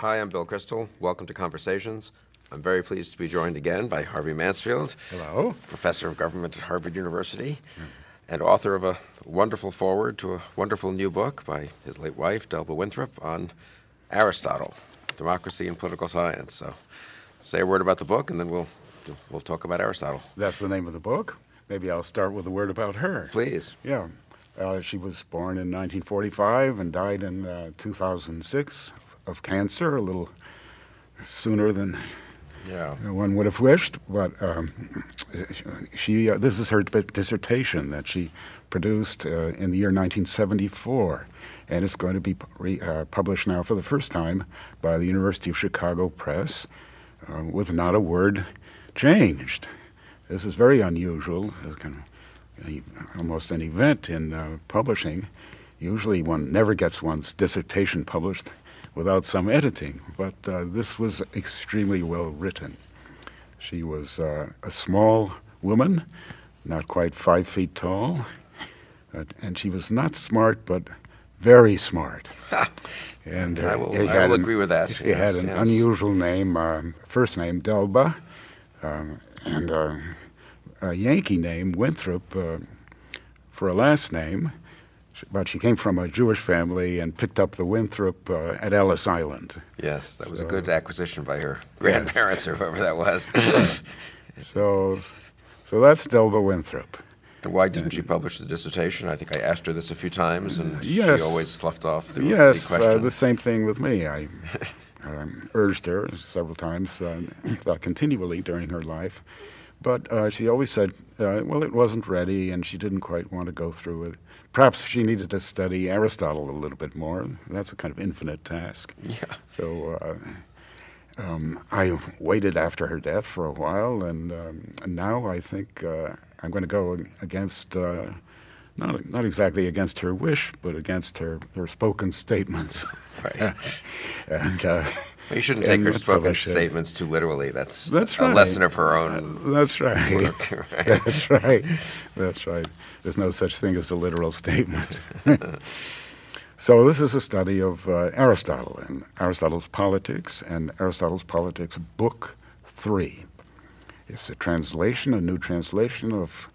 Hi, I'm Bill Kristol. Welcome to Conversations. I'm very pleased to be joined again by Harvey Mansfield. Hello. Professor of Government at Harvard University and author of a wonderful foreword to a wonderful new book by his late wife, Delba Winthrop, on Aristotle, Democracy and Political Science. So say a word about the book and then we'll, we'll talk about Aristotle. That's the name of the book. Maybe I'll start with a word about her. Please. Yeah. Uh, she was born in 1945 and died in uh, 2006 of cancer, a little sooner than Yeah. one would have wished. But um, she, uh, this is her dissertation that she produced uh, in the year 1974, and it's going to be re, uh, published now for the first time by the University of Chicago Press, um, with not a word changed. This is very unusual. It's kind of almost an event in uh, publishing. Usually, one never gets one's dissertation published without some editing, but uh, this was extremely well written. She was uh, a small woman, not quite five feet tall, and she was not smart, but very smart. and I will- I will an- agree with that, She had an yes. unusual name, um, first name Delba, um, and uh, a Yankee name Winthrop uh, for a last name. But she came from a Jewish family and picked up the Winthrop uh, at Ellis Island. Yes, that was a good acquisition by her grandparents or whoever that was. So, so that's Delba Winthrop. and why didn't she publish the dissertation? I think I asked her this a few times, and Yes. she always sloughed off the, Yes, uh, question. the same thing with me. I um, urged her several times, uh, uh, continually during her life, but uh, she always said, uh, well, it wasn't ready, and she didn't quite want to go through with it. Perhaps she needed to study Aristotle a little bit more. That's a kind of infinite task. yeah. So uh, um, I waited after her death for a while, and, um, now I think uh, I'm going to go against, uh, not, not exactly against her wish, but against her, her spoken statements. Right. and uh, Well, you shouldn't take her spoken statements too literally. That's, That's a lesson of her own That's right. work. right? That's right. That's right. There's no such thing as a literal statement. so this is a study of uh, Aristotle and Aristotle's Politics and Aristotle's Politics Book Three. It's a translation, a new translation of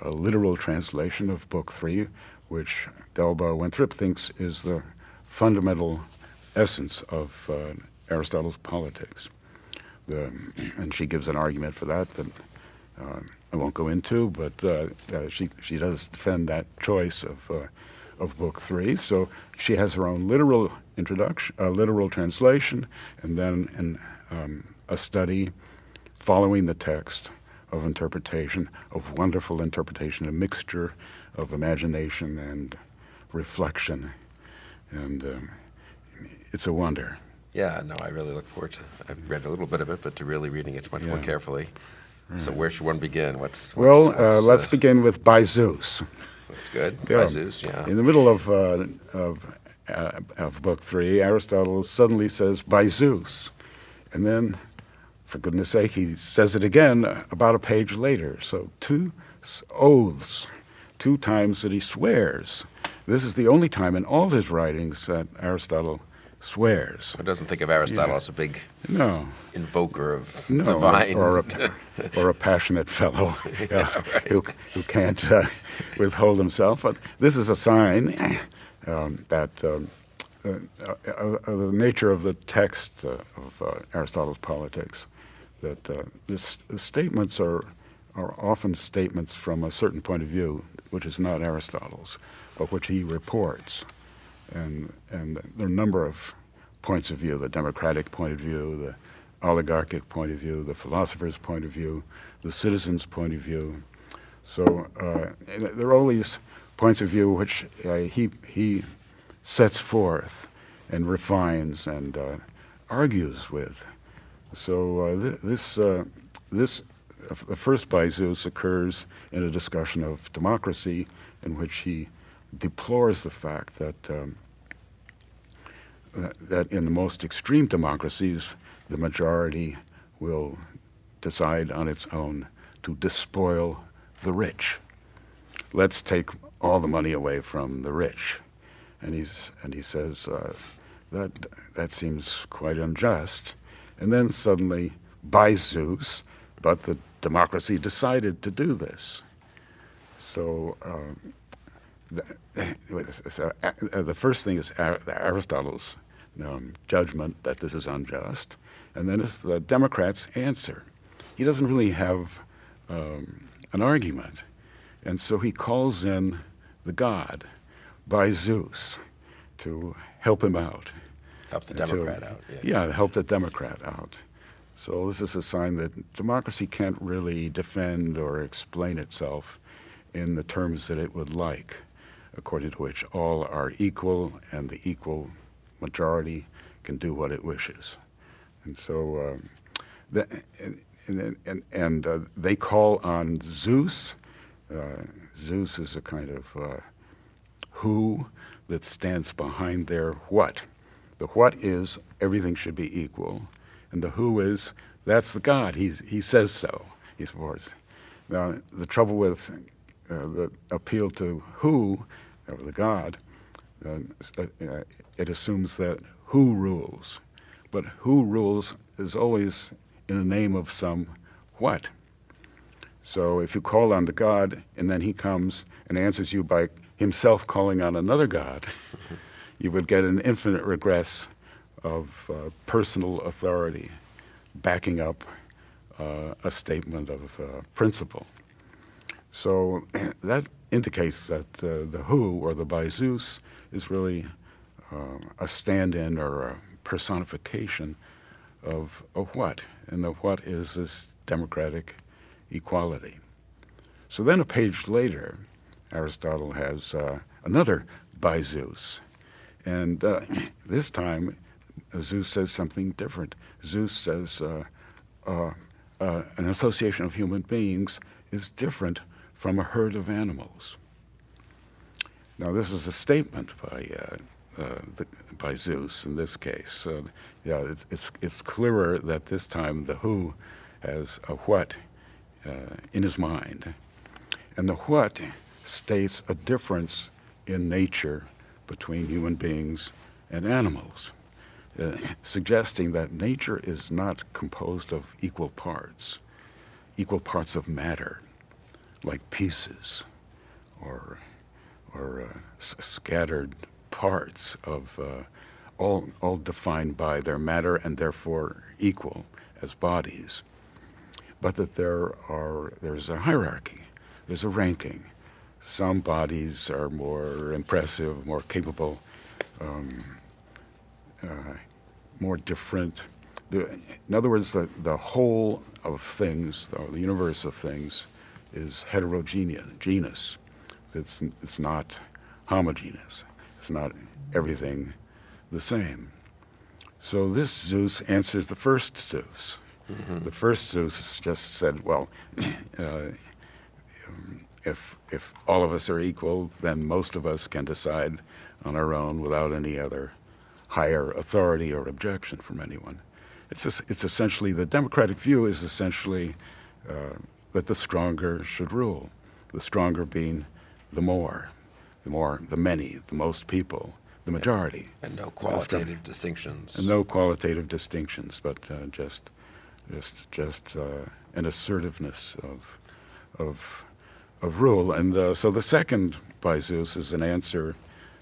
a literal translation of Book Three, which Delba Winthrop thinks is the fundamental essence of uh, Aristotle's Politics. The, and she gives an argument for that that uh, I won't go into, but uh, uh, she she does defend that choice of uh, of book three. So she has her own literal introduction, uh, literal translation, and then an, um, a study following the text of interpretation, of wonderful interpretation, a mixture of imagination and reflection, and um, it's a wonder. Yeah, no, I really look forward to. I've read a little bit of it, but to really reading it much more Yeah. So where should one begin? What's, what's Well, uh, let's begin with by Zeus. That's good. Yeah. By Zeus, yeah. In the middle of, uh, of, uh, of Book Three, Aristotle suddenly says, by Zeus. And then, for goodness sake, he says it again about a page later. So, two oaths, two times that he swears. This is the only time in all his writings that Aristotle swears. Doesn't think of Aristotle Yeah. as a big No, invoker of no, divine. or a, or a passionate fellow yeah, who, who can't uh, withhold himself. But this is a sign um, that um, uh, uh, uh, the nature of the text uh, of uh, Aristotle's Politics, that uh, this, the statements are, are often statements from a certain point of view, which is not Aristotle's, but which he reports. And, and there are a number of points of view the democratic point of view, the oligarchic point of view, the philosopher's point of view, the citizen's point of view. So uh, there are all these points of view which uh, he, he sets forth and refines and uh, argues with. So uh, th- this, uh, this the first by Zeus occurs in a discussion of democracy in which he deplores the fact that, um, that, in the most extreme democracies, the majority will decide on its own to despoil the rich. Let's take all the money away from the rich. And, he's, and he says uh, that, that seems quite unjust. And then suddenly, by Zeus, but the democracy decided to do this. So, um, the, so uh, the first thing is Aristotle's um, judgment that this is unjust, and then it's the Democrats' answer. He doesn't really have um, an argument, and so he calls in the god by Zeus to help him out. Help the Democrat to, out. Yeah. yeah, help the Democrat out. So this is a sign that democracy can't really defend or explain itself in the terms that it would like, according to which all are equal and the equal majority can do what it wishes. And so, um, the, and, and, and uh, they call on Zeus. Uh, Zeus is a kind of uh, who that stands behind their what. The what is everything should be equal, and the who is that's the God. He, he says so. He's words. Now, the trouble with uh, the appeal to who, or the God, uh, uh, it assumes that who rules. But who rules is always in the name of some what. So if you call on the God and then he comes and answers you by himself calling on another God, you would get an infinite regress of uh, personal authority backing up uh, a statement of uh, principle. So that indicates that the who, or the by Zeus, is really uh, a stand in or a personification of, a what? And the what is this democratic equality. So then a page later, Aristotle has uh, another by Zeus. And uh, this time, Zeus says something different. Zeus says uh, uh, uh, an association of human beings is different from a herd of animals. Now, this is a statement by, uh, uh, the, by Zeus in this case. yeah, it's, it's, it's clearer that this time the who has a what in his mind. And the what states a difference in nature between human beings and animals, uh, suggesting that nature is not composed of equal parts, equal parts of matter, like pieces or, or uh, scattered parts of uh, all, all defined by their matter and therefore equal as bodies, but that there are, there's a hierarchy, there's a ranking some bodies are more impressive, more capable, um, uh, more different. The, in other words, the, the whole of things, the universe of things, is heterogeneous, genus. It's, it's not homogeneous. It's not everything the same. So this Zeus answers the first Zeus. Mm-hmm. The first Zeus just said, well, uh, if, if all of us are equal, then most of us can decide on our own without any other higher authority or objection from anyone. It's, a, it's essentially, the democratic view is essentially uh, that the stronger should rule, the stronger being the more, the more, the many, the most people, the majority. And no qualitative distinctions. And no qualitative distinctions, but uh, just, just, just uh, an assertiveness of, of of rule. And uh, so the second by Zeus is an answer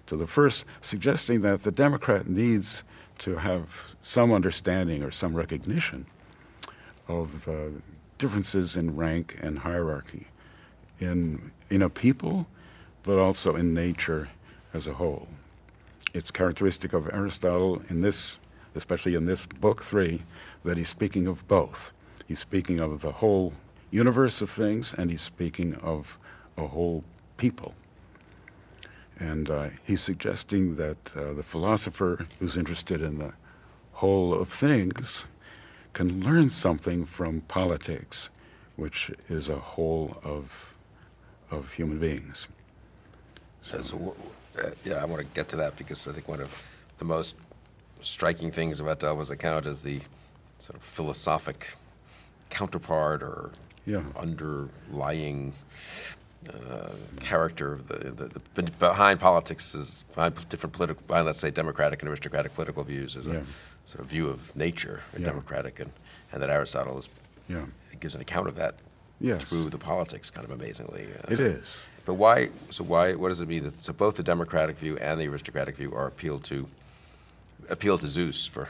to the first, suggesting that the Democrat needs to have some understanding or some recognition of the differences in rank and hierarchy in, in a people, but also in nature as a whole. It's characteristic of Aristotle in this, especially in this book three, that he's speaking of both. He's speaking of the whole universe of things, and he's speaking of a whole people. And uh, he's suggesting that uh, the philosopher who's interested in the whole of things can learn something from politics, which is a whole of, of human beings. So, so uh, yeah, I want to get to that because I think one of the most striking things about Delba's account is the sort of philosophic counterpart or yeah. underlying uh, character of the, the, the behind politics is behind different political, behind let's say democratic and aristocratic political views is Yeah. a sort of view of nature, a Yeah. democratic, and, and that Aristotle is Yeah. gives an account of that Yes. through the politics, kind of amazingly. Uh, It is. But why? So why? What does it mean that so both the democratic view and the aristocratic view are appealed to, appeal to Zeus for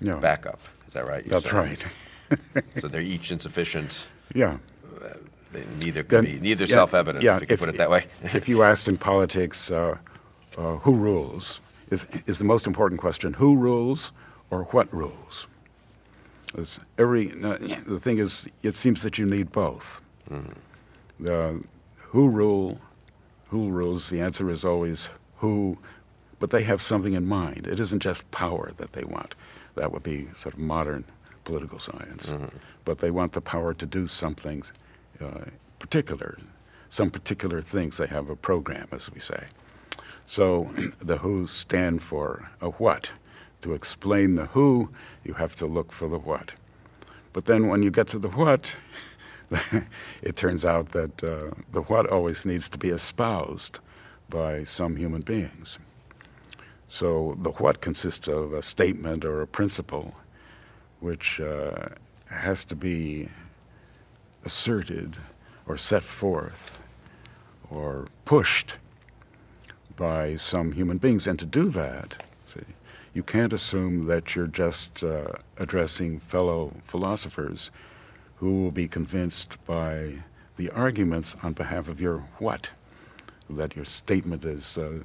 Yeah. backup? Is that right? That's saying? right. So they're each insufficient. Yeah. They neither can Then- be neither yeah, self-evident. yeah, if we can put it that way. if you asked in politics, uh, uh, who rules, is, is the most important question who rules or what rules? It's every, uh, the thing is, it seems that you need both. The who rule, who rules, the answer is always who, but they have something in mind. It isn't just power that they want. That would be sort of modern political science. But they want the power to do something uh, particular, some particular things. They have a program, as we say. So the who stand for a what. To explain the who, you have to look for the what. But then when you get to the what, it turns out that uh, the what always needs to be espoused by some human beings. So the what consists of a statement or a principle which uh, has to be asserted or set forth or pushed by some human beings. And to do that, you can't assume that you're just uh, addressing fellow philosophers who will be convinced by the arguments on behalf of your what, that your statement is, uh,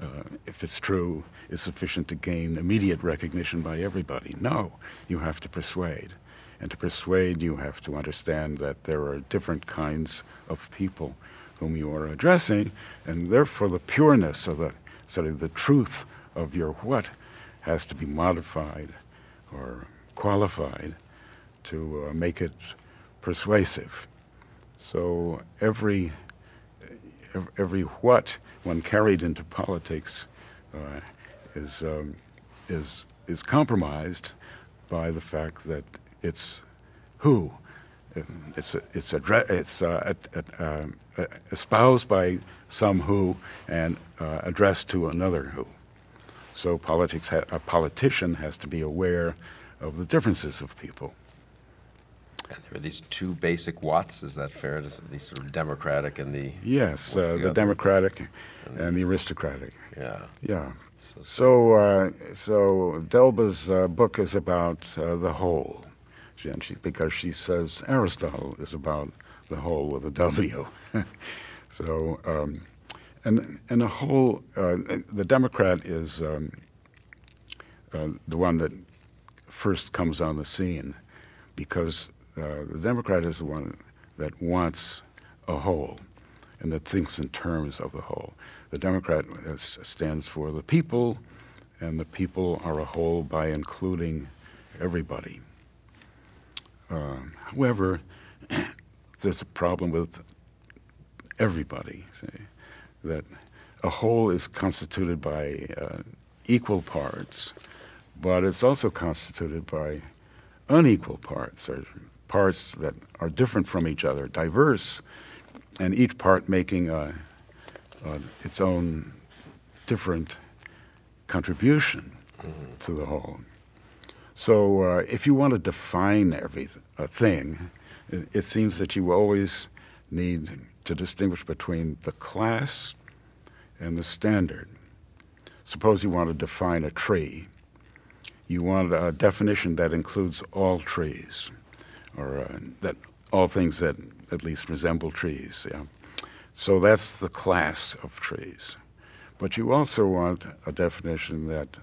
uh, if it's true, is sufficient to gain immediate recognition by everybody. No, you have to persuade. And to persuade, you have to understand that there are different kinds of people whom you are addressing, and therefore the pureness or the sort of the truth of your what has to be modified or qualified to uh, make it persuasive. So every every what, when carried into politics, uh, is um, is is compromised by the fact that it's who. It's it's addre- it's uh, uh, espoused by some who and uh, addressed to another who. So politics ha- a politician has to be aware of the differences of people. And there are these two basic Watts. Is that fair? The sort of democratic and the Yes, uh, the the, democratic and the aristocratic. yeah. Yeah. So- So, uh, so Delba's uh, book is about uh, the whole, she, and she, because she says Aristotle is about the whole with a W. so, um, and and the whole, uh, the Democrat is um, uh, the one that first comes on the scene, because uh, the Democrat is the one that wants a whole and that thinks in terms of the whole. The Democrat uh, s- stands for the people, and the people are a whole by including everybody. Um, however, there's a problem with everybody. See, that a whole is constituted by uh, equal parts, but it's also constituted by unequal parts, or parts that are different from each other, diverse, and each part making a, uh, its own different contribution to the whole. So, uh, if you want to define every a thing, it, it seems that you always need to distinguish between the class and the standard. Suppose you want to define a tree. You want a definition that includes all trees, or uh, that all things that at least resemble trees. Yeah. So that's the class of trees. But you also want a definition that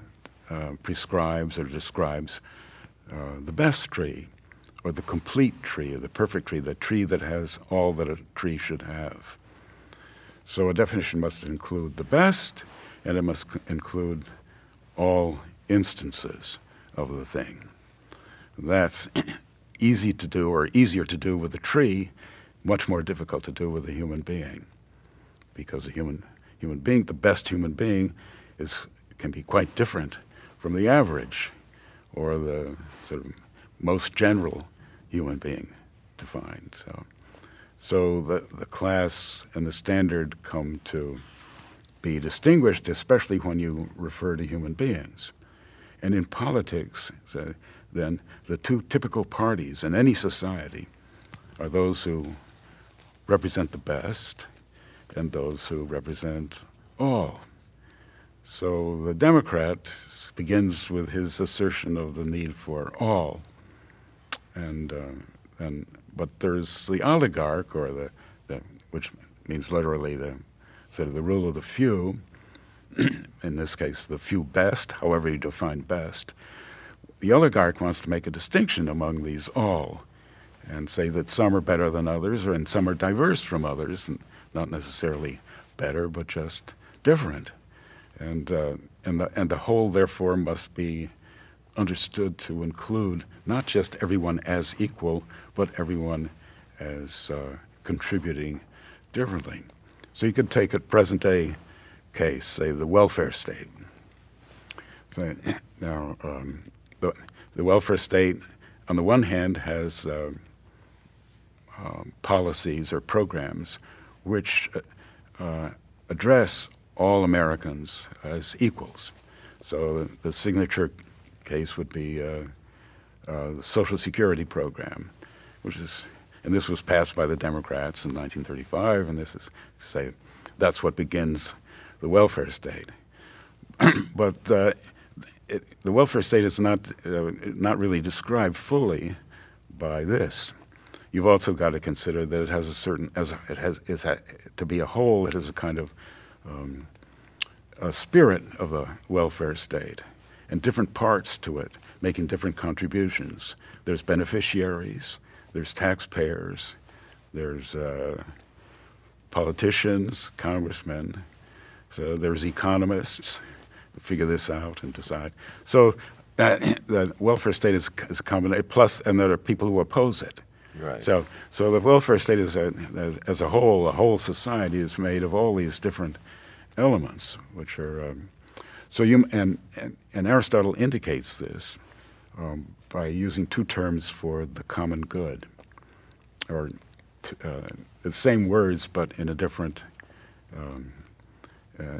uh, prescribes or describes uh, the best tree, or the complete tree, the perfect tree, the tree that has all that a tree should have. So a definition must include the best, and it must include all instances of the thing. That's easy to do, or easier to do with a tree, much more difficult to do with a human being, because a human human being, the best human being, is can be quite different from the average, or the sort of most general human being defined. So, So the, the class and the standard come to be distinguished, especially when you refer to human beings. And in politics, so then the two typical parties in any society are those who represent the best and those who represent all. So the Democrat begins with his assertion of the need for all, and uh, and but there's the oligarch, or the, the which means literally the sort of the rule of the few. in this case, the few best, however you define best. The oligarch wants to make a distinction among these all, and say that some are better than others, or and some are diverse from others, and not necessarily better, but just different. And, uh, and, the, and the whole, therefore, must be understood to include not just everyone as equal, but everyone as uh, contributing differently. So you could take a present day case, say the welfare state. So now, um, the, the welfare state, on the one hand, has uh, um, policies or programs which uh, address all Americans as equals. So the signature case would be uh, uh, the Social Security program, which is, and this was passed by the Democrats in 1935, and this is say that's what begins the welfare state. but uh, it, the welfare state is not uh, not really described fully by this. You've also got to consider that it has a certain, as it has, it's a, to be a whole, it has a kind of um, a spirit of the welfare state and different parts to it making different contributions. There's beneficiaries, there's taxpayers, there's uh, politicians, congressmen, so there's economists who figure this out and decide. So uh, the welfare state is, is a combination, plus, and there are people who oppose it. Right. So, so the welfare state is a, as, as, a whole, a whole society is made of all these different elements, which are. Um, so you and, and, and Aristotle indicates this um, by using two terms for the common good, or t- uh, the same words but in a different um, uh,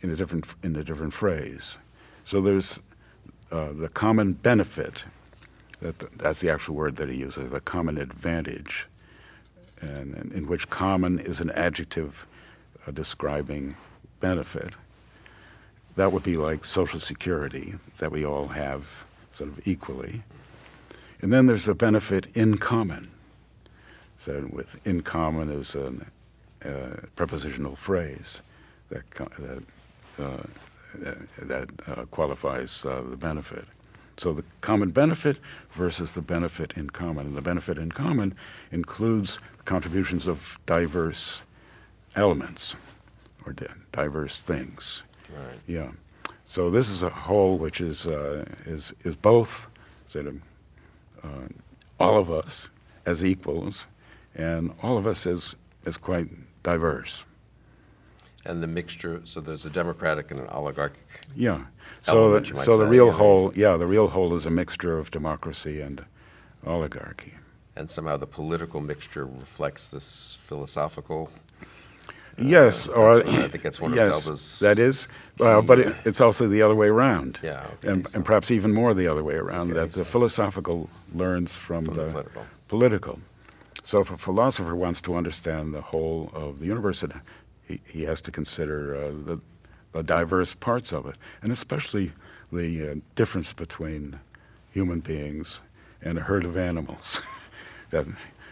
in a different in a different phrase. So there's uh, the common benefit that the, that's the actual word that he uses, the common advantage, and, and in which common is an adjective uh, describing benefit. That would be like Social Security that we all have sort of equally. And then there's a benefit in common. So with in common is a uh, prepositional phrase that, that, uh, that uh, qualifies uh, the benefit. So the common benefit versus the benefit in common. And the benefit in common includes contributions of diverse elements or di- diverse things. Right. Yeah. So this is a whole which is, uh, is, is both sort of, uh, all of us as equals and all of us as, as quite diverse. And the mixture, so there's a democratic and an oligarchic Yeah. So, the, so the real whole, yeah, the real whole is a mixture of democracy and oligarchy. and somehow the political mixture reflects this philosophical. Yes, or that's I think that's one of yes, Delba's that is. Well, but it, it's also the other way around. Yeah, okay, and, so- and perhaps even more the other way around. Okay, that the philosophical learns from, From the political. political. So if a philosopher wants to understand the whole of the universe, it, he, he has to consider uh, the, the diverse parts of it, and especially the uh, difference between human beings and a herd of animals. that,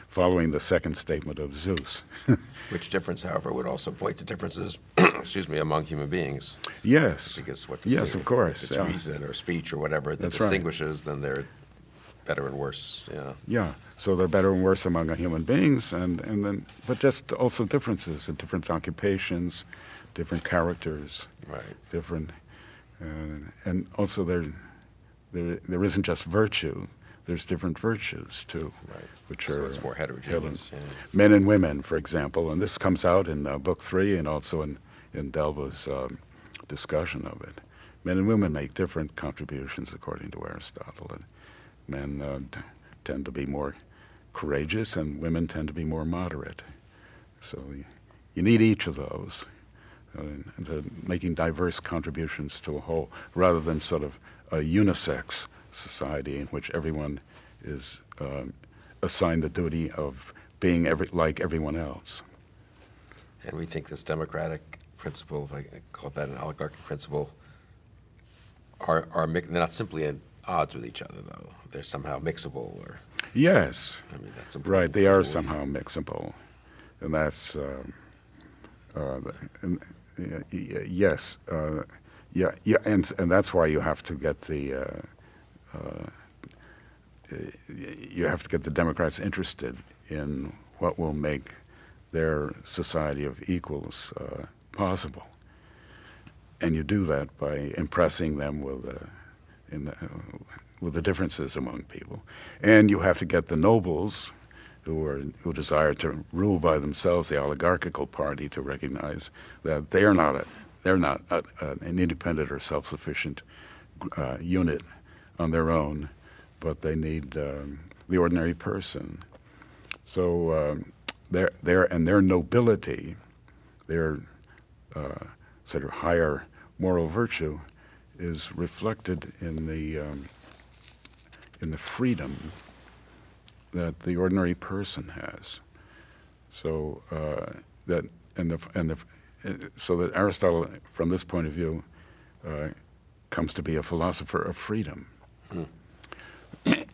following the second statement of Zeus. Which difference, however, would also point to differences, excuse me, among human beings. yes. Because what yes, of course. if it's yeah. reason or speech or whatever that That's right. distinguishes, then they're better and worse. Yeah. Yeah, so they're better and worse among human beings, and, and then, but just also differences in different occupations, different characters, Right. different, uh, and also there, there, there isn't just virtue. There's different virtues too, Right. which So are it's more heterogeneous, yeah. men and women, for example, and this comes out in uh, book three and also in in Delba's um, discussion of it. Men and women make different contributions according to Aristotle, and men uh, t- tend to be more courageous, and women tend to be more moderate. So you, you need each of those uh, making diverse contributions to a whole, rather than sort of a unisex society in which everyone is um, assigned the duty of being every, like everyone else. And we think this democratic principle, if I call that an oligarchic principle, are, are they're not simply at odds with each other, though. They're somehow mixable, or, Yes, I mean, that's right. They are somehow mixable, and that's um, uh, and, y- yes, uh, yeah, yeah, and and that's why you have to get the uh, uh, you have to get the Democrats interested in what will make their society of equals uh, possible, and you do that by impressing them with uh, the, with the differences among people, and you have to get the nobles who are who desire to rule by themselves, the oligarchical party, to recognize that they are not a, they're not a, an independent or self-sufficient uh, unit on their own, but they need um, the ordinary person. So um, their their and their nobility, their uh, sort of higher moral virtue, is reflected in the um, in the freedom that the ordinary person has. So uh, that and the and the so that Aristotle, from this point of view, uh, comes to be a philosopher of freedom.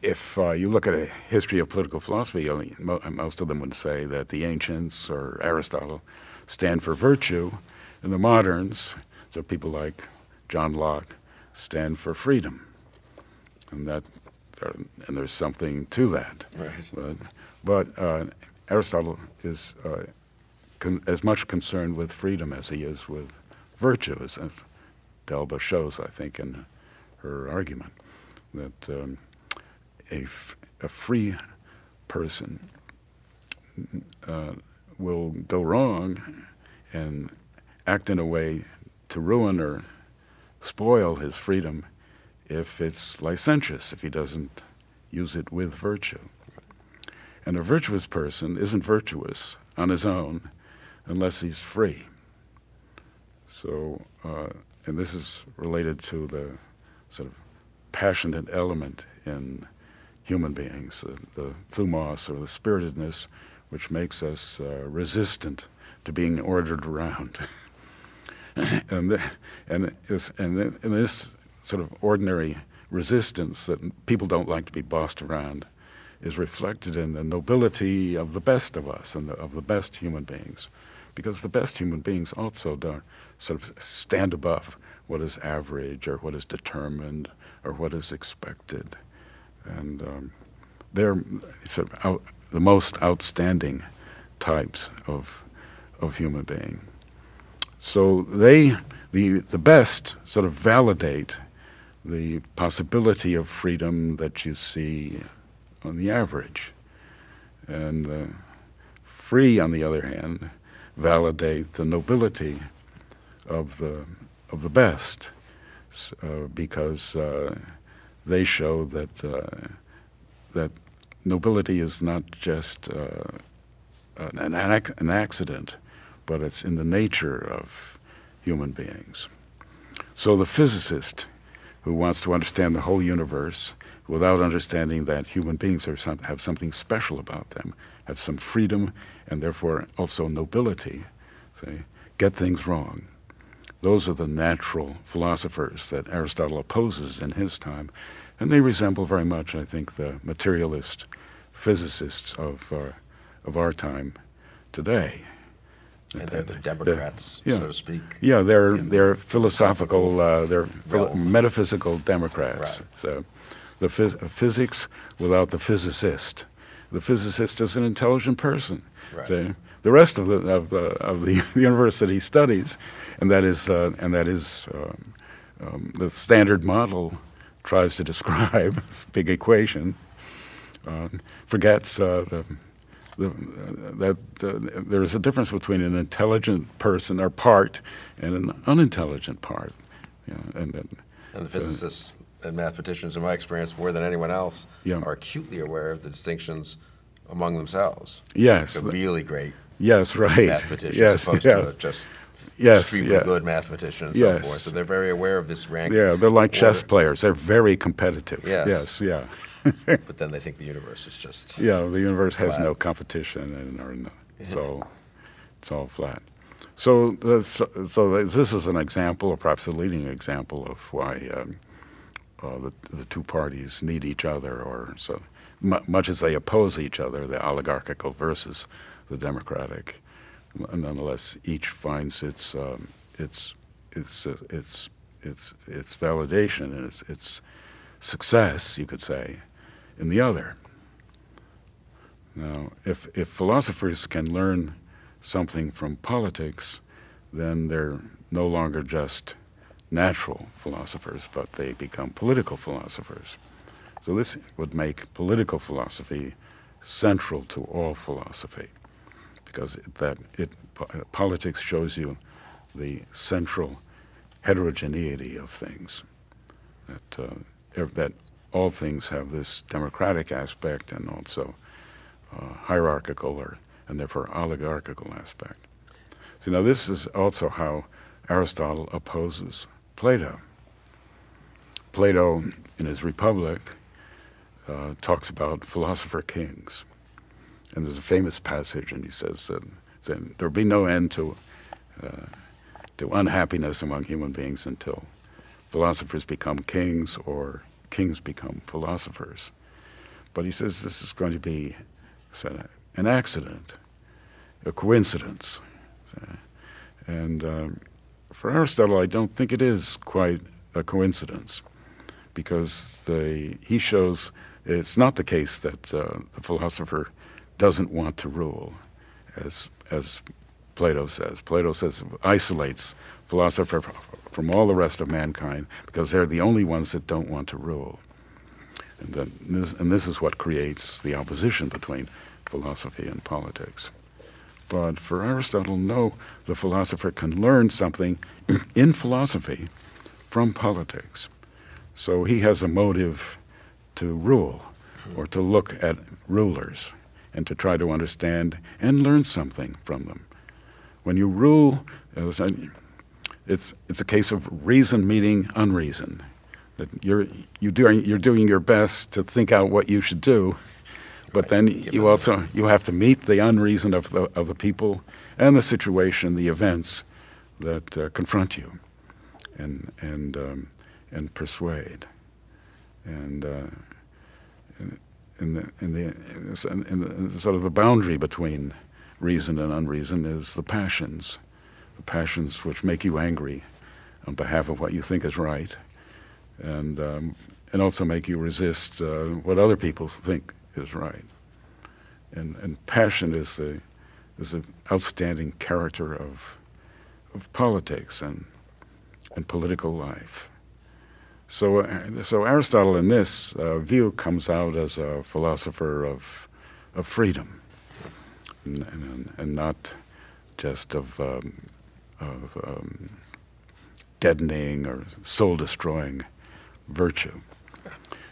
If uh, you look at a history of political philosophy, mo- most of them would say that the ancients or Aristotle stand for virtue, and the moderns, so people like John Locke, stand for freedom, and that and there's something to that. Right. But, but uh, Aristotle is uh, con- as much concerned with freedom as he is with virtue, as, as Delba shows, I think, in her argument, that um, a, f- a free person uh, will go wrong and act in a way to ruin or spoil his freedom if it's licentious, if he doesn't use it with virtue. And a virtuous person isn't virtuous on his own unless he's free. So, uh, and this is related to the sort of passionate element in human beings, the, thumos or the spiritedness, which makes us uh, resistant to being ordered around. and, the, and, this, and, the, and this sort of ordinary resistance that people don't like to be bossed around is reflected in the nobility of the best of us and the, of the best human beings. Because the best human beings also don't sort of stand above what is average or what is determined or what is expected. And um, they're sort of out, the most outstanding types of, of human being. So they, the, the best, sort of validate the possibility of freedom that you see on the average. And uh, free, on the other hand, validate the nobility of the, of the best because uh, they show that, uh, that nobility is not just uh, an, an, ac- an accident, but it's in the nature of human beings. So the physicist who wants to understand the whole universe without understanding that human beings some, have something special about them, have some freedom, and therefore also nobility, say, get things wrong. Those are the natural philosophers that Aristotle opposes in his time, and they resemble very much, I think, the materialist physicists of, uh, of our time today. And they're the Democrats, yeah. so to speak. Yeah, they're they're philosophical, uh, they're philo- metaphysical Democrats. Right. So, the phys- physics without the physicist. The physicist is an intelligent person. Right. So, the rest of the of, uh, of the university studies, and that is uh, and that is um, um, the standard model tries to describe this big equation. Uh, forgets uh, the the, that uh, there is a difference between an intelligent person or part and an unintelligent part. Yeah, and then, And the physicists and mathematicians, in my experience, more than anyone else, Yeah. are acutely aware of the distinctions among themselves. Yes, The th- really great yes, right. mathematicians yes, opposed yeah. to just Yes, extremely yeah. good mathematician and so Yes. forth. So they're very aware of this rank. Yeah, they're like chess players. They're very competitive. Yes. Yes, yeah. But then they think the universe is just. Yeah, the universe has no competition, and or no, it's all it's all flat. So, so this is an example, or perhaps a leading example, of why um, uh, the the two parties need each other, or so mu- much as they oppose each other, the oligarchical versus the democratic. Nonetheless, each finds its um, its its uh, its its its validation and its its success, you could say, in the other. Now, if, if philosophers can learn something from politics, then they're no longer just natural philosophers, but they become political philosophers. So this would make political philosophy central to all philosophy, because that it politics shows you the central heterogeneity of things. That uh, that all things have this democratic aspect and also uh, hierarchical or and therefore oligarchical aspect. So now this is also how Aristotle opposes Plato. Plato, in his Republic, uh, talks about philosopher kings, and there's a famous passage, and he says that, that there will be no end to uh, to unhappiness among human beings until philosophers become kings or kings become philosophers. But he says this is going to be an accident, a coincidence. And um, for Aristotle, I don't think it is quite a coincidence because the, he shows it's not the case that uh, the philosopher doesn't want to rule, as, as Plato says. Plato says isolates philosopher from all the rest of mankind because they're the only ones that don't want to rule. And, then this, and this is what creates the opposition between philosophy and politics. But for Aristotle, no, the philosopher can learn something in philosophy from politics. So he has a motive to rule or to look at rulers and to try to understand and learn something from them. When you rule, it's, it's a case of reason meeting unreason. That you're, you doing, you're doing your best to think out what you should do, but Right. then you also you have to meet the unreason of the, of the people and the situation, the events that uh, confront you, and and um, and persuade, and uh, in, the in the in the sort of the boundary between reason and unreason is the passions, the passions which make you angry on behalf of what you think is right, and um, and also make you resist uh, what other people think is right. And and passion is the is an outstanding character of of politics and and political life. So, uh, so Aristotle, in this uh, view, comes out as a philosopher of of freedom, and, and, and not just of um, of um, deadening or soul destroying virtue.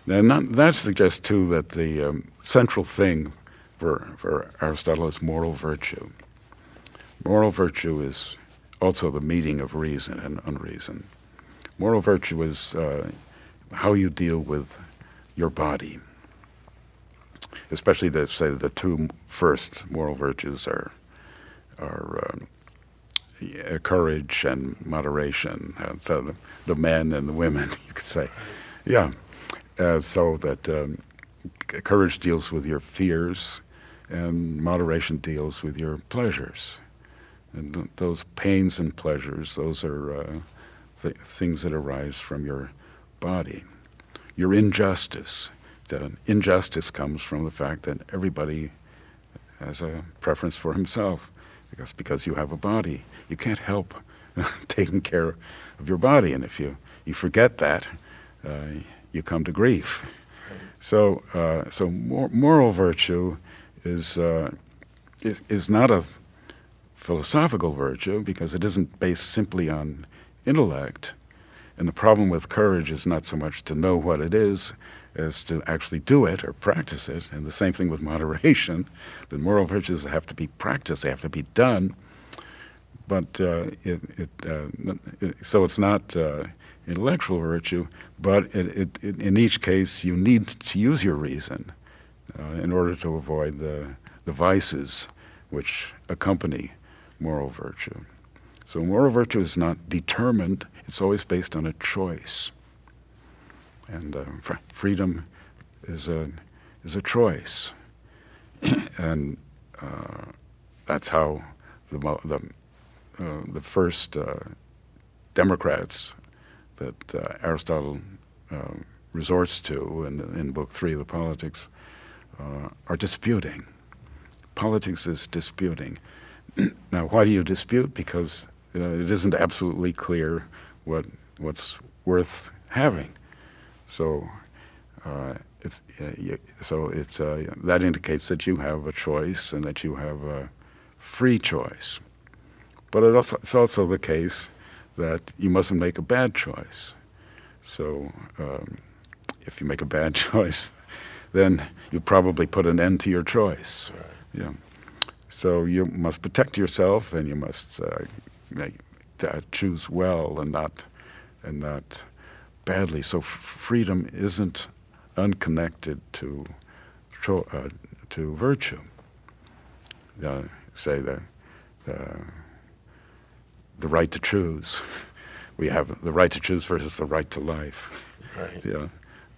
Now, not, that suggests too that the um, central thing for for Aristotle is moral virtue. Moral virtue is also the meeting of reason and unreason. Moral virtue is uh, how you deal with your body. Especially the say the two first moral virtues are are um, courage and moderation. Uh, so the, the men and the women, you could say, yeah. Uh, so that um, courage deals with your fears, and moderation deals with your pleasures. And th- those pains and pleasures, those are uh, th- things that arise from your body. Your injustice. The injustice comes from the fact that everybody has a preference for himself because because you have a body. You can't help taking care of your body, and if you, you forget that, uh, you come to grief. So uh, so mor- moral virtue is, uh, is is not a philosophical virtue because it isn't based simply on intellect. And the problem with courage is not so much to know what it is as to actually do it or practice it. And the same thing with moderation. The moral virtues have to be practiced, they have to be done. But uh, it, it, uh, so it's not uh, intellectual virtue, but in each case you need to use your reason uh, in order to avoid the, the vices which accompany moral virtue. So moral virtue is not determined, it's always based on a choice. And uh, fr- freedom is a, is a choice. and uh, that's how the, the, uh, the first uh, Democrats that uh, Aristotle uh, resorts to in, in Book Three, of The Politics, are disputing. Politics is disputing. now, why do you dispute? Because it isn't absolutely clear what what's worth having. So uh, it's uh, so it's uh, that indicates that you have a choice and that you have a free choice. But it also, it's also the case that you mustn't make a bad choice. So um, if you make a bad choice, then you probably put an end to your choice. Right. Yeah. So you must protect yourself, and you must uh, make, uh, choose well and not and not badly. So f- freedom isn't unconnected to tro- uh, to virtue. Uh, say the, the the right to choose. We have the right to choose versus the right to life. Right. Yeah,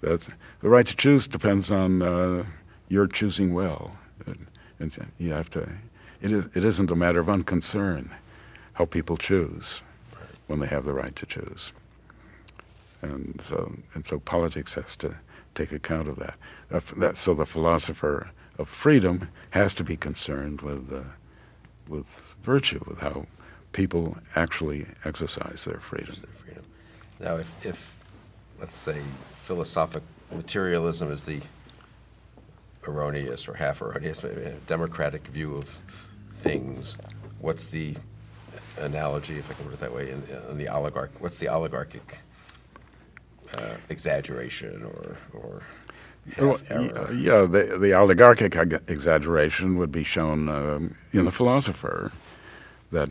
that's the right to choose depends on uh, your choosing well, and, and you have to. It is. It isn't a matter of unconcern how people choose when they have the right to choose. And so, and so politics has to take account of that. Uh, that so the philosopher of freedom has to be concerned with, uh, with virtue, with how people actually exercise their freedom. Their freedom. Now, if, if, let's say, philosophic materialism is the erroneous or half erroneous, democratic view of things, what's the analogy, if I can put it that way, in, in the oligarch? What's the oligarchic uh, exaggeration or or well, yeah, the, the oligarchic exaggeration would be shown um, in the philosopher that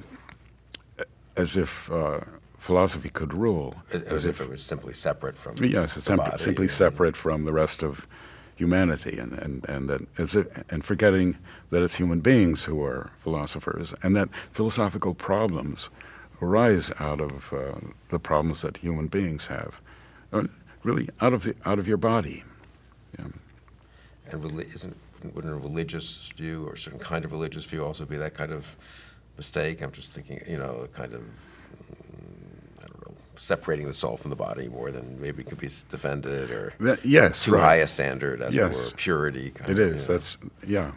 as if uh, philosophy could rule. As, as if, if, it was simply separate from yes, it's simply, simply separate from the rest of humanity, and and and that as and forgetting that it's human beings who are philosophers, and that philosophical problems arise out of uh, the problems that human beings have, really out of the out of your body. Yeah. And isn't wouldn't a religious view or a certain kind of religious view also be that kind of mistake. I'm just thinking, you know, a kind of, mm, I don't know, separating the soul from the body more than maybe could be defended or that, yes, too right. high a standard, as yes. it were, purity. Kind it of, is. You know. That's yeah,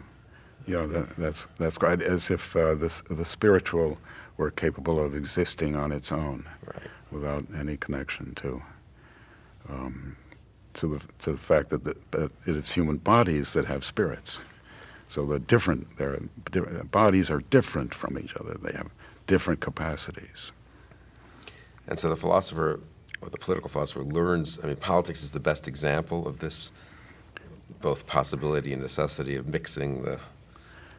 yeah. That, that's that's right. As if uh, the the spiritual were capable of existing on its own, right. without any connection to. Um, to the, to the fact that, the, that it's human bodies that have spirits. So they're different. Their bodies are different from each other. They have different capacities. And so the philosopher, or the political philosopher, learns. I mean, politics is the best example of this, both possibility and necessity of mixing the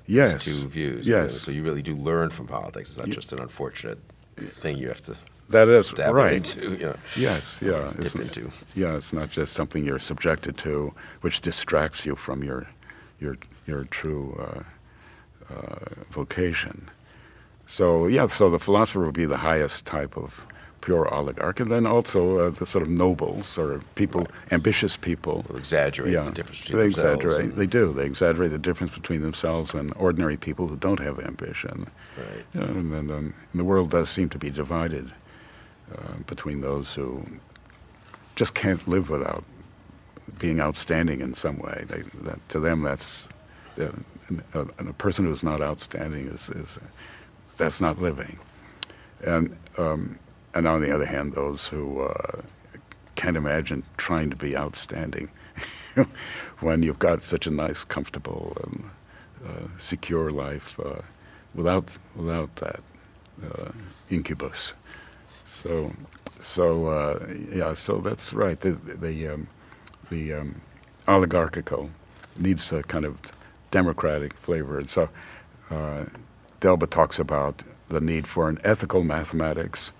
yes. two views. Yes. So you really do learn from politics. It's not just an unfortunate thing you have to. That is right. Into, you know, yes, yeah. Dip it's, into. Yeah, it's not just something you're subjected to, which distracts you from your your your true uh, uh, vocation. So yeah, so the philosopher would be the highest type of pure oligarch, and then also uh, the sort of nobles or people, right. ambitious people, who exaggerate yeah, the difference between they themselves. exaggerate. They do. They exaggerate the difference between themselves and ordinary people who don't have ambition. Right. Yeah, and then um, and the world does seem to be divided uh, between those who just can't live without being outstanding in some way. They, that, to them, that's a, a, person who's not outstanding is, is that's not living. And um, and on the other hand, those who uh, can't imagine trying to be outstanding when you've got such a nice, comfortable, and uh, secure life uh, without without that uh, incubus. So so uh, yeah, so that's right. The the um, the um, oligarchical, needs a kind of democratic flavor. And so uh, Delba talks about the need for an ethical mathematics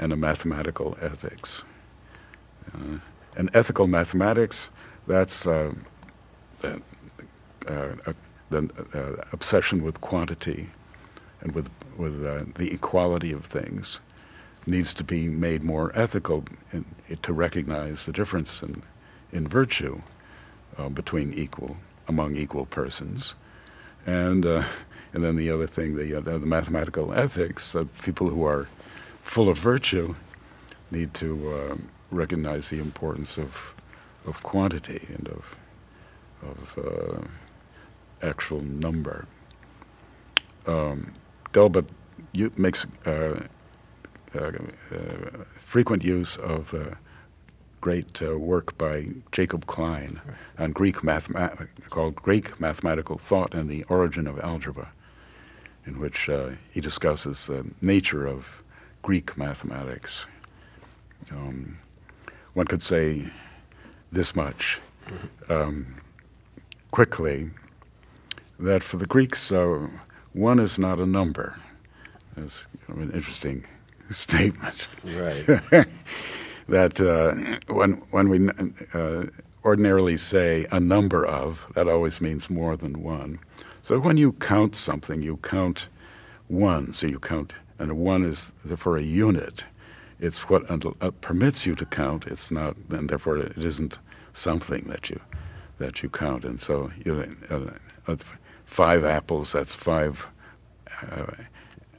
and a mathematical ethics. Uh, and ethical mathematics, that's uh, uh, uh the uh, obsession with quantity and with, with uh, the equality of things needs to be made more ethical in, to recognize the difference in, in virtue between equal, among equal persons. And, and then the other thing, the, the mathematical ethics, of people who are full of virtue need to uh, recognize the importance of, of quantity and of, of uh, actual number. Um, Delba makes uh, uh, uh, frequent use of great uh, work by Jacob Klein on Greek mathema- called Greek mathematical thought and the origin of algebra, in which uh, he discusses the nature of Greek mathematics. Um, one could say this much um, quickly that for the Greeks, uh, one is not a number. That's an interesting statement. Right. that uh, when, when we uh, ordinarily say a number of, that always means more than one. So when you count something, you count one. So you count and one is for a unit. It's what uh, permits you to count. It's not, and therefore it isn't something that you that you count. And so, you uh, uh, five apples. That's five uh,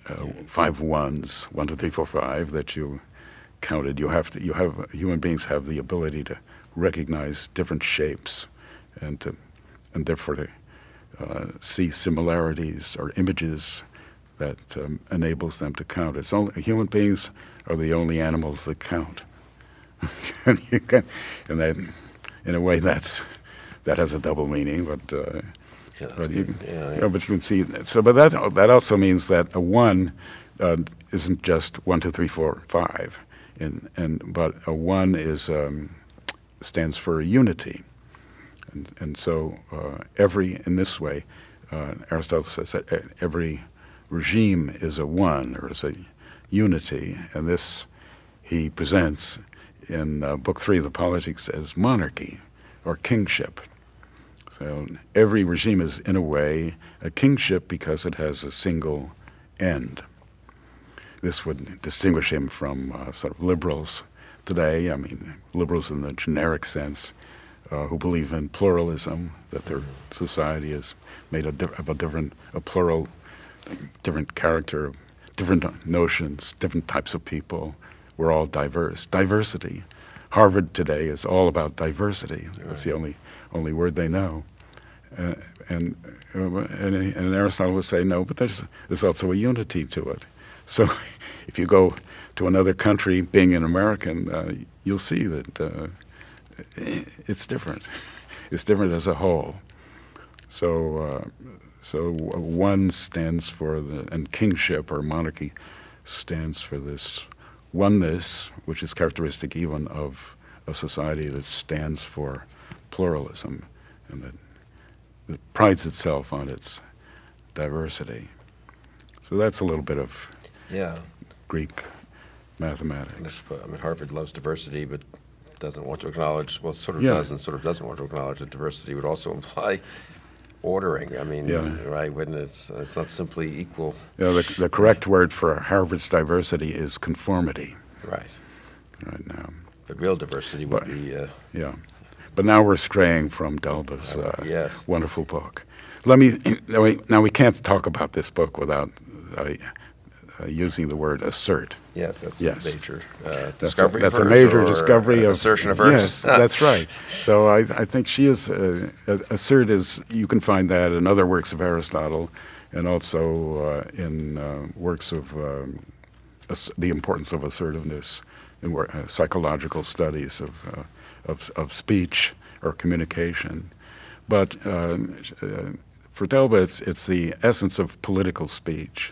uh, five ones. One, two, three, four, five. That you counted. You have to. You have human beings have the ability to recognize different shapes, and to and therefore to uh, see similarities or images that um, enables them to count. It's only human beings are the only animals that count, and, can, and that, in a way, that's that has a double meaning. But uh, yeah, but you, yeah, yeah. You but you can see. So, but that that also means that a one uh, isn't just one, two, three, four, five, and and but a one is um, stands for unity, and and so uh, every in this way, uh, Aristotle says that every regime is a one or is a unity, and this he presents in uh, Book Three of the Politics as monarchy or kingship. So every regime is, in a way, a kingship because it has a single end. This would distinguish him from uh, sort of liberals today. I mean, liberals in the generic sense, uh, who believe in pluralism, that their society is made of a different, a plural different character, different notions, different types of people. We're all diverse. Diversity. Harvard today is all about diversity. Right. That's the only only word they know. Uh, and, uh, and, and Aristotle would say no, but there's there's also a unity to it. So if you go to another country, being an American, uh, you'll see that uh, it's different. It's different as a whole. So uh, so uh, one stands for the, and kingship or monarchy stands for this oneness, which is characteristic even of a society that stands for pluralism and that, that prides itself on its diversity. So that's a little bit of yeah. Greek mathematics. I mean, Harvard loves diversity, but doesn't want to acknowledge, well, sort of yeah. does and sort of doesn't want to acknowledge that diversity would also imply ordering. I mean, yeah. right? When it's it's not simply equal. Yeah, the, the correct word for Harvard's diversity is conformity. Right. Right now. But real diversity would but, be. Uh, yeah, but now we're straying from Delba's uh, yes. wonderful book. Let me now we can't talk about this book without uh, uh, using the word assert. Yes, that's yes. a major uh, discovery. That's a, that's a major discovery of assertion of verse. Yes, that's right. So I, I think she is uh, assert is you can find that in other works of Aristotle, and also uh, in uh, works of um, the importance of assertiveness in uh, psychological studies of, uh, of, of speech or communication. But for Delba, it's, it's the essence of political speech.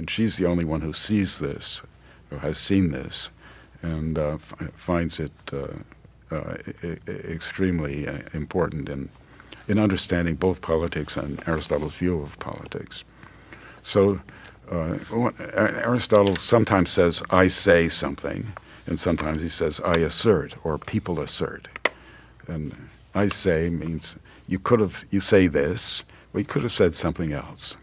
And she's the only one who sees this, or has seen this, and uh, finds it uh, uh, extremely uh, important in, in understanding both politics and Aristotle's view of politics. So Aristotle sometimes says, I say something, and sometimes he says, I assert, or people assert. And I say means you could have, you say this, but you could have said something else.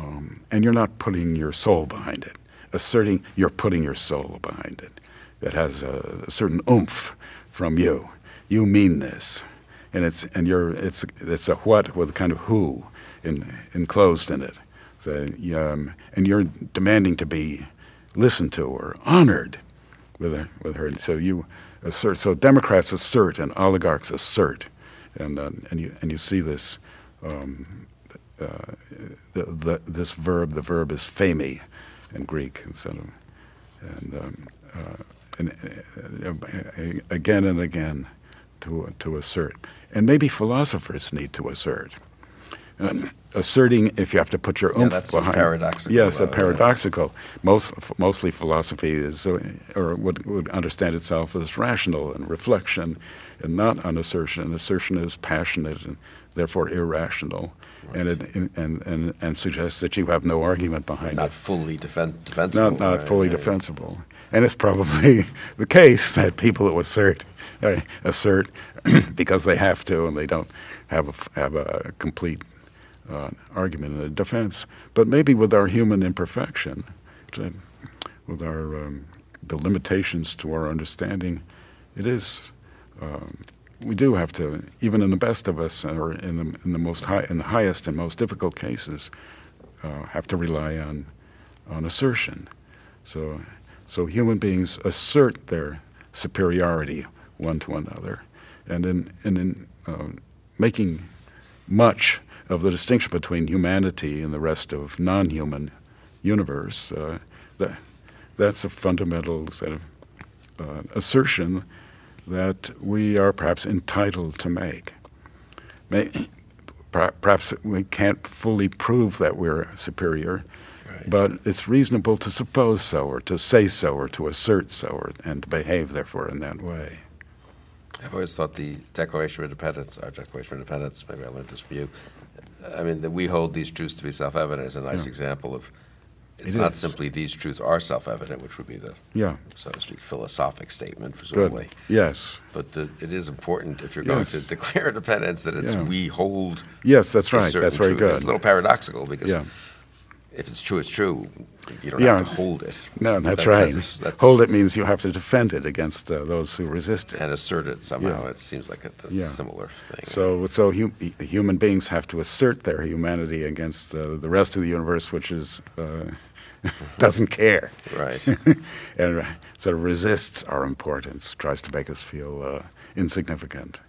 Um, and you're not putting your soul behind it. Asserting, you're putting your soul behind it. It has a, a certain oomph from you. You mean this. And it's, and you're, it's, it's a what with a kind of who in, enclosed in it. So, um, and you're demanding to be listened to or honored with her, with her. So you assert. So Democrats assert and oligarchs assert, and uh, and you and you see this. Um, the, the, this verb, the verb is phemi in Greek, instead of, and, um, uh, and uh, again and again to to assert, and maybe philosophers need to assert. Um, asserting if you have to put your Yeah, oomph that seems behind. paradoxical, Yes, a yes. paradoxical. Most mostly philosophy is uh, or would, would understand itself as rational and reflection, and not an assertion. Assertion is passionate and therefore irrational, and it and, and and suggests that you have no argument behind Not it fully defen- defensible. not, not right, fully right. defensible. And it's probably the case that people who assert uh, assert because they have to and they don't have a, have a complete uh, argument in the defense. But maybe with our human imperfection, to- with our um, the limitations to our understanding, it is. Um, we do have to, even in the best of us, or in the in the most high, in the highest and most difficult cases, uh, have to rely on on assertion. So, so human beings assert their superiority one to another, and in and in um, making much of the distinction between humanity and the rest of non-human universe, uh, that that's a fundamental sort of uh, assertion that we are perhaps entitled to make. May, perhaps we can't fully prove that we're superior, Right. but it's reasonable to suppose so, or to say so, or to assert so, or, and to behave, therefore, in that way. I've always thought the Declaration of Independence, our Declaration of Independence, maybe I learned this from you. I mean, that we hold these truths to be self-evident is a nice Yeah. example of. It's It not is. simply these truths are self-evident, which would be the, Yeah, so to speak, philosophic statement, good. presumably. Yes, But the, it is important if you're going to declare independence that it's Yeah. we hold. yes, that's right. That's very truth. good. It's a little paradoxical because Yeah. if it's true, it's true. You don't Yeah. have to hold it. No, that's, That's- right. that's- that's- Hold it means you have to defend it against uh, those who resist it. And assert it somehow. It seems like a, a similar thing. So, so hu- human beings have to assert their humanity against uh, the rest of the universe, which is uh, doesn't care, Right. and sort of resists our importance, tries to make us feel uh, insignificant,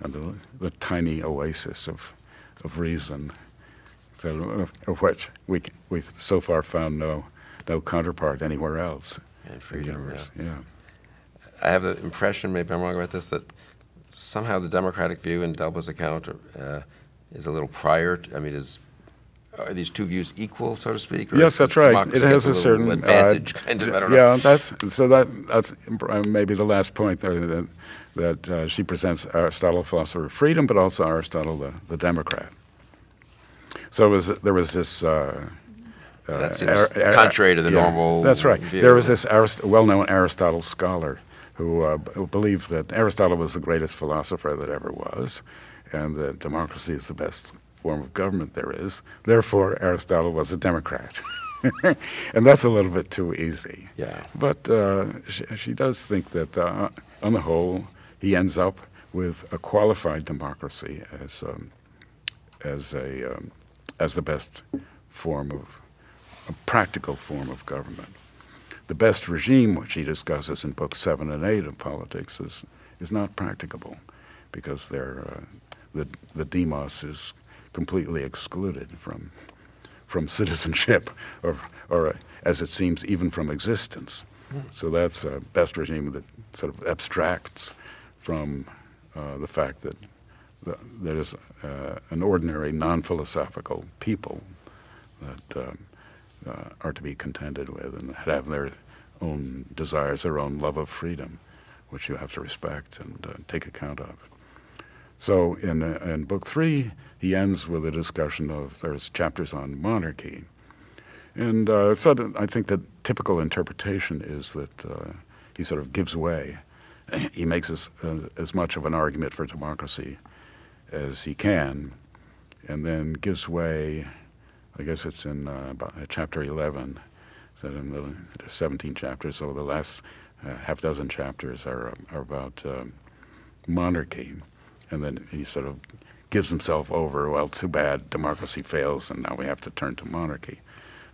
and the, the tiny oasis of of reason, so, of, of which we, we've so far found no no counterpart anywhere else in the universe. Yeah. I have the impression, maybe I'm wrong about this, that somehow the Democratic view in Delba's account uh, is a little prior. To, I mean, is are these two views equal, so to speak? Yes, that's right. It has a little certain uh, advantage, kind of. I don't know. Yeah, that's so that that's uh, maybe the last point there that that uh, she presents Aristotle, philosopher of freedom, but also Aristotle, the, the Democrat. So it was, there was this. Uh, uh, That seems Ar- Ar- contrary to the yeah, normal That's right. view. There was this Arist- well-known Aristotle scholar who, uh, who believed that Aristotle was the greatest philosopher that ever was, and that democracy is the best form of government there is. Therefore, Aristotle was a Democrat. and that's a little bit too easy. Yeah. But uh, she, she does think that, uh, on the whole, he ends up with a qualified democracy as, um, as, a, um, as the best form of, a practical form of government. The best regime, which he discusses in books seven and eight of politics, is, is not practicable because uh, the, the demos is completely excluded from, from citizenship or, or uh, as it seems, even from existence. So that's a best regime that sort of abstracts from uh, the fact that the, there is uh, an ordinary non-philosophical people that um, uh, are to be contended with and have their own desires, their own love of freedom, which you have to respect and uh, take account of. So in, uh, in book three, he ends with a discussion of there's chapters on monarchy. And uh, so I think the typical interpretation is that uh, he sort of gives way. he makes as, uh, as much of an argument for democracy as he can, and then gives way. I guess it's in uh, uh, chapter 11. So in the, there's 17 chapters, so the last uh, half dozen chapters are, are about um, monarchy. And then he sort of gives himself over. Well, too bad, democracy fails, and now we have to turn to monarchy.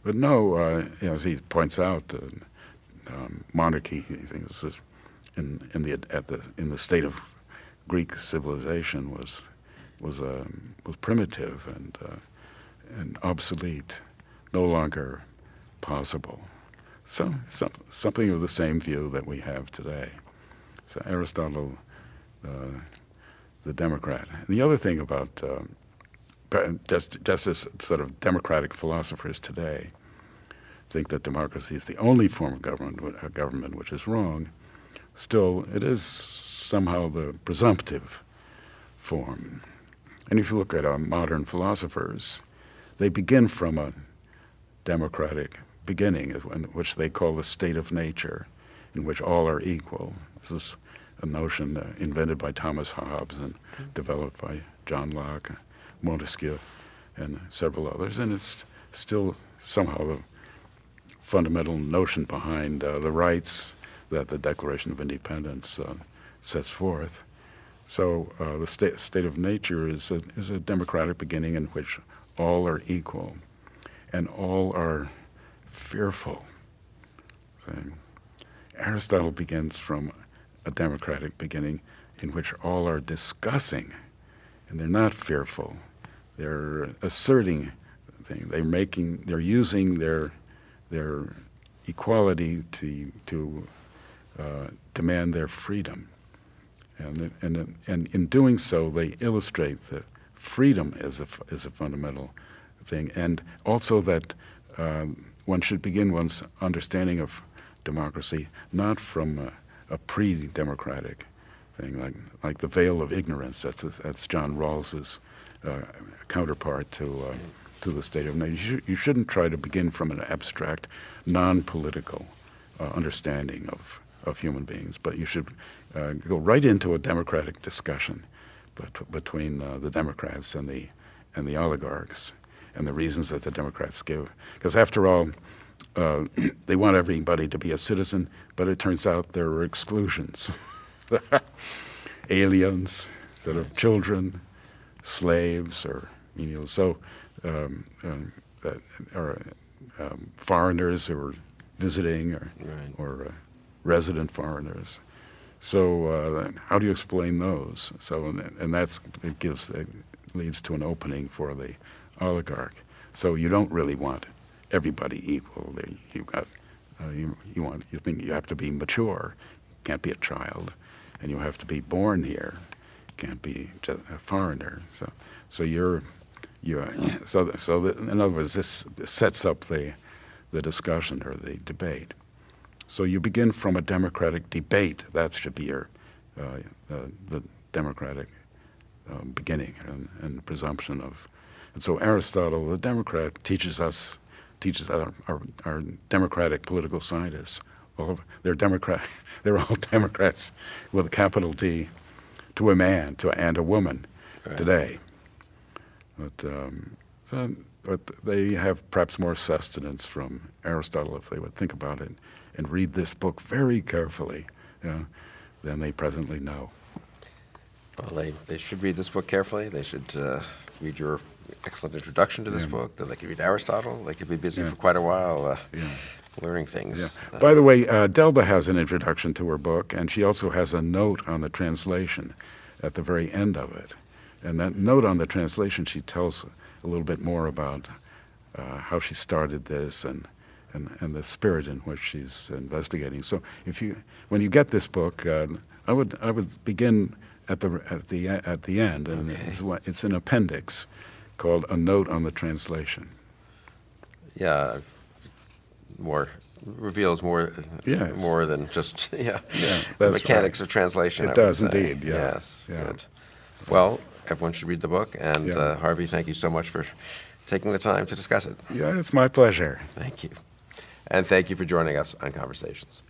But no, uh, as he points out, uh, um, monarchy, he thinks, is in, in, the, at the, in the state of Greek civilization was, was, uh, was primitive and, uh, and obsolete, no longer possible. So, some, something of the same view that we have today. So Aristotle, uh, the Democrat. And the other thing about uh, just, just as sort of democratic philosophers today think that democracy is the only form of government, uh, government which is wrong, still it is somehow the presumptive form. And if you look at our modern philosophers, they begin from a democratic beginning, which they call the state of nature, in which all are equal. This is a notion uh, invented by Thomas Hobbes and developed by John Locke, Montesquieu, and several others. And it's still somehow the fundamental notion behind uh, the rights that the Declaration of Independence uh, sets forth. So uh, the state, state of nature is a, is a democratic beginning in which all are equal and all are fearful. Aristotle begins from a democratic beginning in which all are discussing and they're not fearful. They're asserting things. They're making, they're using their, their equality to, to uh, demand their freedom. And, and, and in doing so, they illustrate that freedom is a, is a fundamental thing, and also that um, one should begin one's understanding of democracy not from a, a pre-democratic thing, like, like the veil of ignorance. That's, that's John Rawls's uh, counterpart to, uh, to the state of nature. You, you, shouldn't try to begin from an abstract, non-political uh, understanding of of human beings, but you should uh, go right into a democratic discussion bet- between uh, the Democrats and the and the oligarchs, and the reasons that the Democrats give. Because after all, uh, they want everybody to be a citizen, but it turns out there are exclusions, aliens, sort of children, slaves, or you know, so um, um, or um, foreigners who are visiting, or right. or uh, resident foreigners. So uh, how do you explain those? So and that's it gives it leads to an opening for the oligarch. So you don't really want everybody equal. You got uh, you, you want you think you have to be mature, can't be a child, and you have to be born here, can't be a foreigner. So so you're you're so so the, in other words, this sets up the the discussion or the debate. So you begin from a democratic debate. That should be your uh, uh, the democratic um, beginning and, and, presumption of. And so Aristotle, the Democrat, teaches us, teaches our, our, our democratic political scientists. All of, they're Democrat. They're all Democrats with a capital D, to a man, to and a woman, right. today. But, um, so, but they have perhaps more sustenance from Aristotle if they would think about it and read this book very carefully you know, than they presently know. Well, they, they should read this book carefully. They should uh, read your excellent introduction to this yeah. book. Then they could read Aristotle. They could be busy yeah. for quite a while uh, yeah. learning things. Uh, By the way, uh, Delba has an introduction to her book, and she also has a note on the translation at the very end of it. And that note on the translation, she tells a little bit more about uh, how she started this and and, and the spirit in which she's investigating. So if you, when you get this book, uh, I would I would begin at the at the at the end, and okay. it's, it's, an appendix called a note on the translation. Yeah, more reveals more, Yes. more than just, yeah, that's the mechanics right. of translation. It I does indeed, yeah, Yes, yeah. good. Well, everyone should read the book, and Yeah. uh, Harvey, thank you so much for taking the time to discuss it. Yeah, it's my pleasure. Thank you. And thank you for joining us on Conversations.